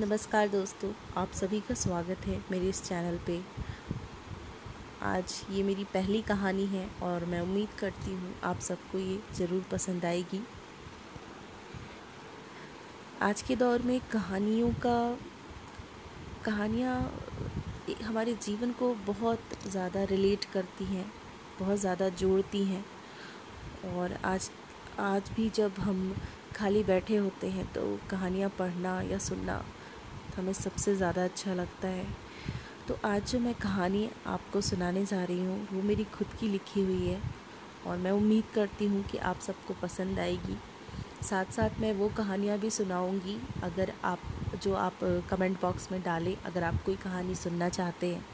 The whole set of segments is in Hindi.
नमस्कार दोस्तों, आप सभी का स्वागत है मेरे इस चैनल पे। आज ये मेरी पहली कहानी है और मैं उम्मीद करती हूँ आप सबको ये ज़रूर पसंद आएगी। आज के दौर में कहानियों का, कहानियाँ हमारे जीवन को बहुत ज़्यादा रिलेट करती हैं, बहुत ज़्यादा जोड़ती हैं। और आज आज भी जब हम खाली बैठे होते हैं तो कहानियाँ पढ़ना या सुनना हमें सबसे ज़्यादा अच्छा लगता है। तो आज जो मैं कहानी आपको सुनाने जा रही हूँ, वो मेरी खुद की लिखी हुई है और मैं उम्मीद करती हूँ कि आप सबको पसंद आएगी। साथ साथ मैं वो कहानियाँ भी सुनाऊँगी, अगर आप, जो आप कमेंट बॉक्स में डालें, अगर आप कोई कहानी सुनना चाहते हैं।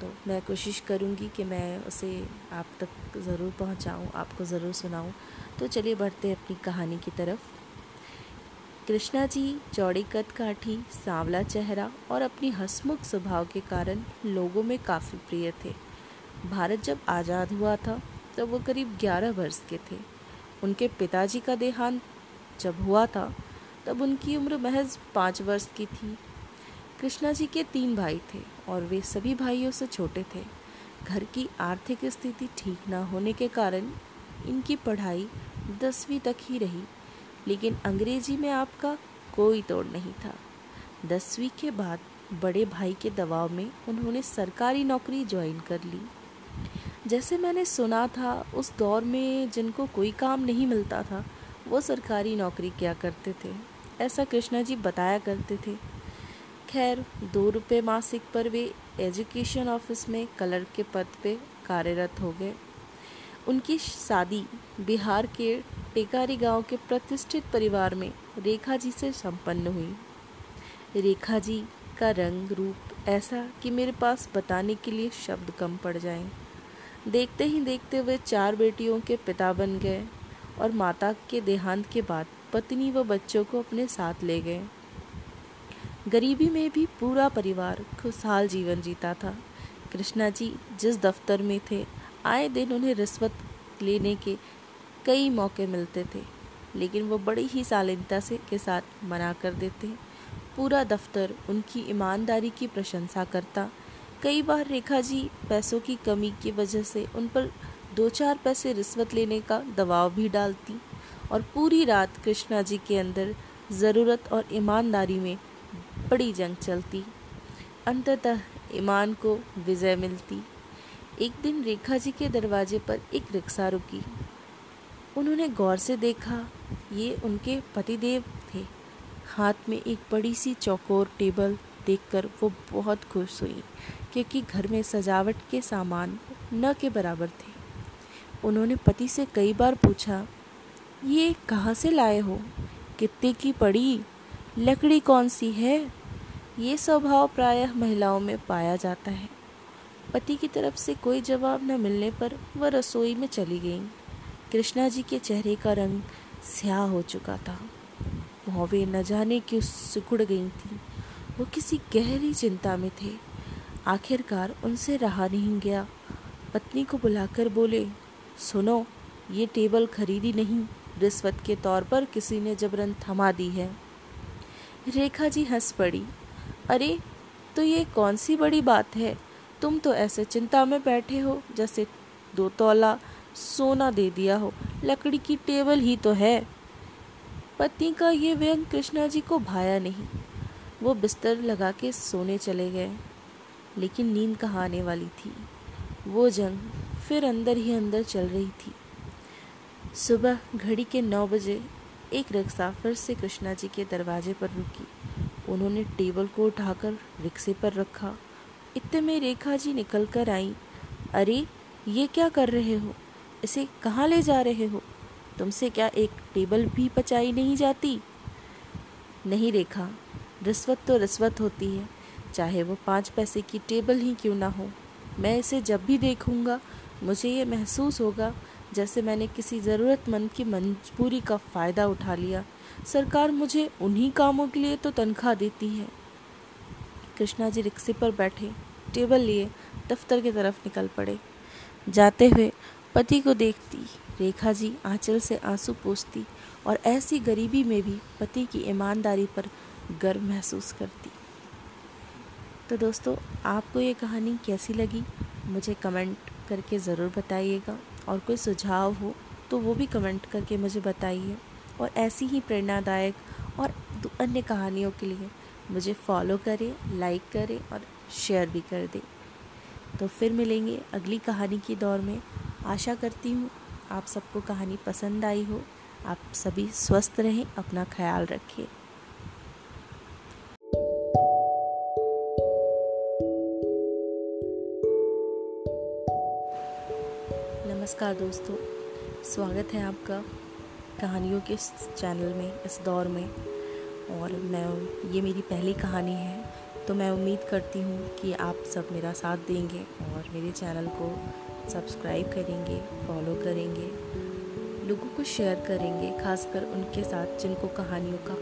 तो मैं कोशिश करूँगी कि मैं उसे आप तक ज़रूर पहुँचाऊँ, आपको ज़रूर सुनाऊँ। तो चलिए बढ़ते हैं अपनी कहानी की तरफ़। कृष्णा जी चौड़ी कद काठी, सांवला चेहरा और अपनी हसमुख स्वभाव के कारण लोगों में काफ़ी प्रिय थे। भारत जब आज़ाद हुआ था, तब वो करीब ग्यारह वर्ष के थे। उनके पिताजी का देहांत जब हुआ था, तब उनकी उम्र महज पाँच वर्ष की थी। कृष्णा जी के तीन भाई थे और वे सभी भाइयों से छोटे थे। घर की आर्थिक स्थिति ठीक ना होने के कारण इनकी पढ़ाई दसवीं तक ही रही। लेकिन अंग्रेज़ी में आपका कोई तोड़ नहीं था। दसवीं के बाद बड़े भाई के दबाव में उन्होंने सरकारी नौकरी ज्वाइन कर ली। जैसे मैंने सुना था, उस दौर में जिनको कोई काम नहीं मिलता था, वो सरकारी नौकरी क्या करते थे? ऐसा कृष्णा जी बताया करते थे। खैर, दो रुपये मासिक पर वे एजुकेशन ऑफ़िस में कलर के पद पे कार्यरत हो गए। उनकी शादी बिहार के टेकारी गाँव के प्रतिष्ठित परिवार में रेखा जी से संपन्न हुई। रेखा जी का रंग रूप ऐसा कि मेरे पास बताने के लिए शब्द कम पड़ जाएँ। देखते ही देखते वे चार बेटियों के पिता बन गए और माता के देहांत के बाद पत्नी व बच्चों को अपने साथ ले गए। गरीबी में भी पूरा परिवार खुशहाल जीवन जीता था। कृष्णा जी जिस दफ्तर में थे, आए दिन उन्हें रिश्वत लेने के कई मौके मिलते थे, लेकिन वो बड़ी ही शालीनता से के साथ मना कर देते। पूरा दफ्तर उनकी ईमानदारी की प्रशंसा करता। कई बार रेखा जी पैसों की कमी की वजह से उन पर दो चार पैसे रिश्वत लेने का दबाव भी डालती और पूरी रात कृष्णा जी के अंदर ज़रूरत और ईमानदारी में बड़ी जंग चलती। अंततः ईमान को विजय मिलती। एक दिन रेखा जी के दरवाजे पर एक रिक्शा रुकी। उन्होंने गौर से देखा, ये उनके पतिदेव थे। हाथ में एक बड़ी सी चौकोर टेबल देखकर वो बहुत खुश हुई, क्योंकि घर में सजावट के सामान न के बराबर थे। उन्होंने पति से कई बार पूछा, ये कहाँ से लाए हो? कितने की पड़ी? लकड़ी कौन सी है? ये स्वभाव प्रायः महिलाओं में पाया जाता है। पति की तरफ़ से कोई जवाब न मिलने पर वह रसोई में चली गई। कृष्णा जी के चेहरे का रंग स्याह हो चुका था। भौवे न जाने क्यों सिकुड़ गई थी। वो किसी गहरी चिंता में थे। आखिरकार उनसे रहा नहीं गया। पत्नी को बुलाकर बोले, सुनो, ये टेबल खरीदी नहीं। रिश्वत के तौर पर किसी ने जबरन थमा दी है रेखा जी हंस पड़ी। अरे तो ये कौन सी बड़ी बात है? तुम तो ऐसे चिंता में बैठे हो, जैसे दो तोला सोना दे दिया हो। लकड़ी की टेबल ही तो है। पत्नी का ये व्यंग कृष्णा जी को भाया नहीं। वो बिस्तर लगा के सोने चले गए, लेकिन नींद कहाँ आने वाली थी? वो जंग फिर अंदर ही अंदर चल रही थी। सुबह घड़ी के नौ बजे एक रिक्शा फिर से कृष्णा जी के दरवाजे पर रुकी। उन्होंने टेबल को उठाकर रिक्शे पर रखा। इतने में रेखा जी निकल कर आई। अरे, ये क्या कर रहे हो? इसे कहाँ ले जा रहे हो? तुमसे क्या एक टेबल भी पचाई नहीं जाती? नहीं रेखा रिश्वत तो रिश्वत होती है। चाहे वो पाँच पैसे की टेबल ही क्यों ना हो। मैं इसे जब भी देखूँगा, मुझे ये महसूस होगा, जैसे मैंने किसी ज़रूरतमंद की मजबूरी का फ़ायदा उठा लिया। सरकार मुझे उन्हीं कामों के लिए तो तनख्वाह देती है। कृष्णा जी रिक्शे पर बैठे, टेबल लिए, दफ्तर की तरफ़ निकल पड़े। जाते हुए पति को देखती, रेखा जी आंचल से आँसू पोसती और ऐसी गरीबी में भी पति की ईमानदारी पर गर्व महसूस करती। तो दोस्तों, आपको ये कहानी कैसी लगी? मुझे कमेंट करके ज़रूर बताइएगा। और कोई सुझाव हो तो वो भी कमेंट करके मुझे बताइए। और ऐसी ही प्रेरणादायक और अन्य कहानियों के लिए मुझे फॉलो करें लाइक करें और शेयर भी कर दें। तो फिर मिलेंगे अगली कहानी की दौर में। आशा करती हूँ आप सबको कहानी पसंद आई हो। आप सभी स्वस्थ रहें, अपना ख्याल रखें। नमस्कार दोस्तों, स्वागत है आपका कहानियों के चैनल में, इस दौर में। और मैं, ये मेरी पहली कहानी है तो मैं उम्मीद करती हूँ कि आप सब मेरा साथ देंगे और मेरे चैनल को सब्सक्राइब करेंगे फॉलो करेंगे, लोगों को शेयर करेंगे, खासकर उनके साथ जिनको कहानियों का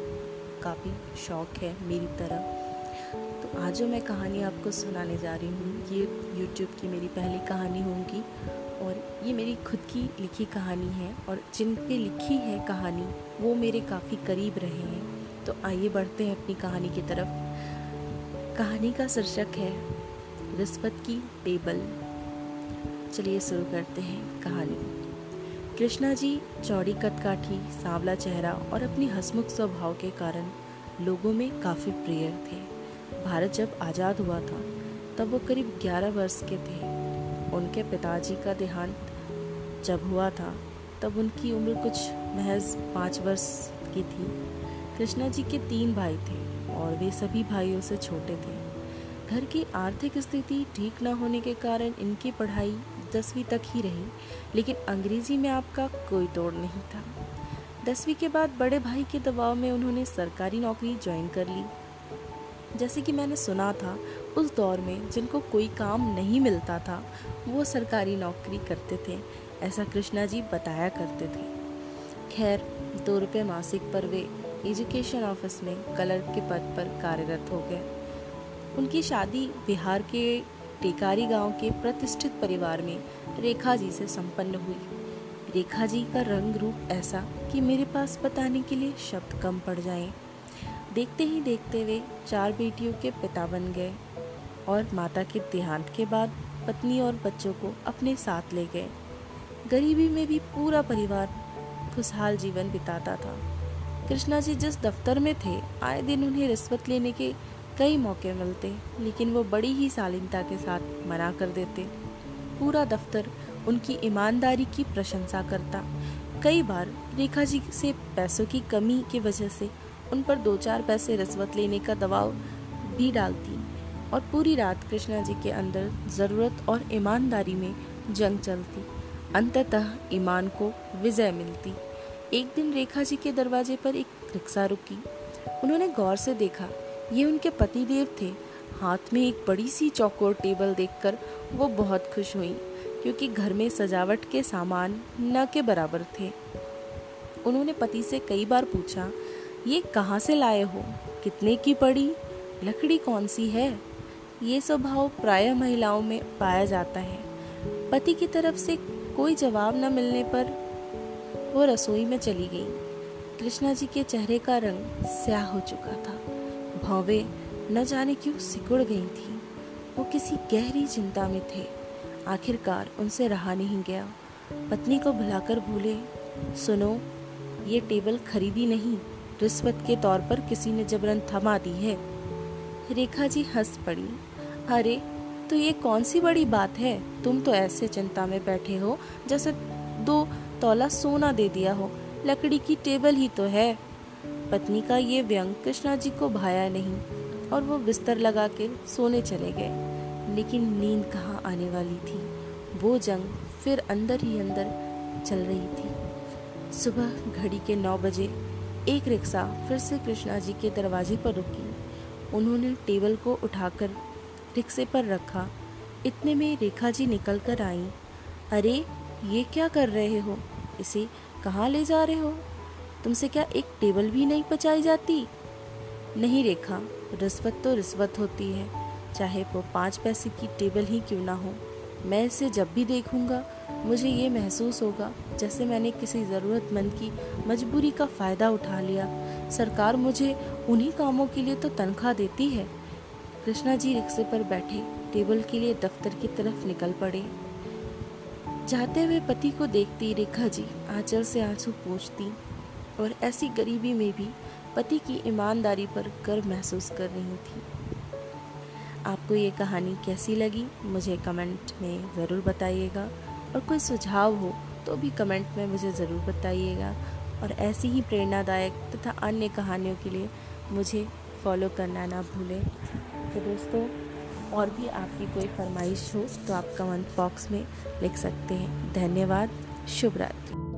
काफ़ी शौक़ है मेरी तरह। तो आज जो मैं कहानी आपको सुनाने जा रही हूँ। ये यूट्यूब की मेरी पहली कहानी होगी और ये मेरी खुद की लिखी कहानी है और जिन पे लिखी है कहानी, वो मेरे काफ़ी करीब रहे हैं। तो आइए बढ़ते हैं अपनी कहानी की तरफ़। कहानी का शीर्षक है रिश्वत की टेबल चलिए शुरू करते हैं कहानी। कृष्णा जी चौड़ी कदकाठी, सांवला चेहरा और अपनी हसमुख स्वभाव के कारण लोगों में काफ़ी प्रिय थे। भारत जब आज़ाद हुआ था, तब वो करीब 11 वर्ष के थे। उनके पिताजी का देहांत जब हुआ था, तब उनकी उम्र कुछ महज पाँच वर्ष की थी। कृष्णा जी के तीन भाई थे और वे सभी भाइयों से छोटे थे। घर की आर्थिक स्थिति ठीक न होने के कारण इनकी पढ़ाई दसवीं तक ही रही, लेकिन अंग्रेज़ी में आपका कोई तोड़ नहीं था। दसवीं के बाद बड़े भाई के दबाव में उन्होंने सरकारी नौकरी ज्वाइन कर ली। जैसे कि मैंने सुना था, उस दौर में जिनको कोई काम नहीं मिलता था, वो सरकारी नौकरी करते थे, ऐसा कृष्णा जी बताया करते थे। खैर, दो रुपये मासिक पर वे एजुकेशन ऑफ़िस में कलर के पद पर कार्यरत हो गए। उनकी शादी बिहार के टेकारी गाँव के प्रतिष्ठित परिवार में रेखा जी से संपन्न हुई। रेखा जी का रंग रूप ऐसा कि मेरे पास बताने के लिए शब्द कम पड़ जाएँ। देखते ही देखते वे चार बेटियों के पिता बन गए और माता के देहांत के बाद पत्नी और बच्चों को अपने साथ ले गए। गरीबी में भी पूरा परिवार खुशहाल जीवन बिताता था। कृष्णा जी जिस दफ्तर में थे, आए दिन उन्हें रिश्वत लेने के कई मौके मिलते, लेकिन वो बड़ी ही शालीनता के साथ मना कर देते। पूरा दफ्तर उनकी ईमानदारी की प्रशंसा करता। कई बार रेखा जी से पैसों की कमी की वजह से उन पर दो चार पैसे रिश्वत लेने का दबाव भी डालती और पूरी रात कृष्णा जी के अंदर ज़रूरत और ईमानदारी में जंग चलती। अंततः ईमान को विजय मिलती। एक दिन रेखा जी के दरवाजे पर एक रिक्शा रुकी। उन्होंने गौर से देखा ये उनके पति देव थे। हाथ में एक बड़ी सी चौकोर टेबल देखकर वो बहुत खुश हुई, क्योंकि घर में सजावट के सामान न के बराबर थे। उन्होंने पति से कई बार पूछा, ये कहाँ से लाए हो? कितने की पड़ी? लकड़ी कौन सी है? ये स्वभाव प्राय महिलाओं में पाया जाता है। पति की तरफ़ से कोई जवाब न मिलने पर वो रसोई में चली गई। कृष्णा जी के चेहरे का रंग स्याह हो चुका था। भौवे न जाने क्यों सिकुड़ गई थी। वो किसी गहरी चिंता में थे। आखिरकार उनसे रहा नहीं गया। पत्नी को बुलाकर भूले सुनो, ये टेबल खरीदी नहीं। रिश्वत के तौर पर किसी ने जबरन थमा दी है रेखा जी हंस पड़ी। अरे तो ये कौन सी बड़ी बात है? तुम तो ऐसे चिंता में बैठे हो जैसे दो तोला सोना दे दिया हो। लकड़ी की टेबल ही तो है। पत्नी का ये व्यंग कृष्णा जी को भाया नहीं और वो बिस्तर लगा के सोने चले गए। लेकिन नींद कहाँ आने वाली थी? वो जंग फिर अंदर ही अंदर चल रही थी। सुबह घड़ी के नौ बजे एक रिक्शा फिर से कृष्णा जी के दरवाजे पर रुकी। उन्होंने टेबल को उठाकर रिक्शे पर रखा। इतने में रेखा जी निकल कर आई। अरे, ये क्या कर रहे हो? इसे कहाँ ले जा रहे हो? तुमसे क्या एक टेबल भी नहीं पचाई जाती? नहीं रेखा, रिश्वत तो रिश्वत होती है। चाहे वो पाँच पैसे की टेबल ही क्यों ना हो। मैं इसे जब भी देखूँगा, मुझे ये महसूस होगा, जैसे मैंने किसी ज़रूरतमंद की मजबूरी का फ़ायदा उठा लिया। सरकार मुझे उन्हीं कामों के लिए तो तनख्वाह देती है। कृष्णा जी रिक्शे पर बैठे, टेबल के लिए दफ्तर की तरफ़ निकल पड़े। जाते हुए पति को देखती रेखा जी आंचल से आँसू पोछती। और ऐसी गरीबी में भी पति की ईमानदारी पर गर्व महसूस कर रही थी। आपको ये कहानी कैसी लगी? मुझे कमेंट में ज़रूर बताइएगा। और कोई सुझाव हो तो भी कमेंट में मुझे ज़रूर बताइएगा। और ऐसी ही प्रेरणादायक तथा अन्य कहानियों के लिए मुझे फॉलो करना ना भूलें। तो दोस्तों, और भी आपकी कोई फरमाइश हो तो आप कमेंट बॉक्स में लिख सकते हैं। धन्यवाद, शुभ रात्रि।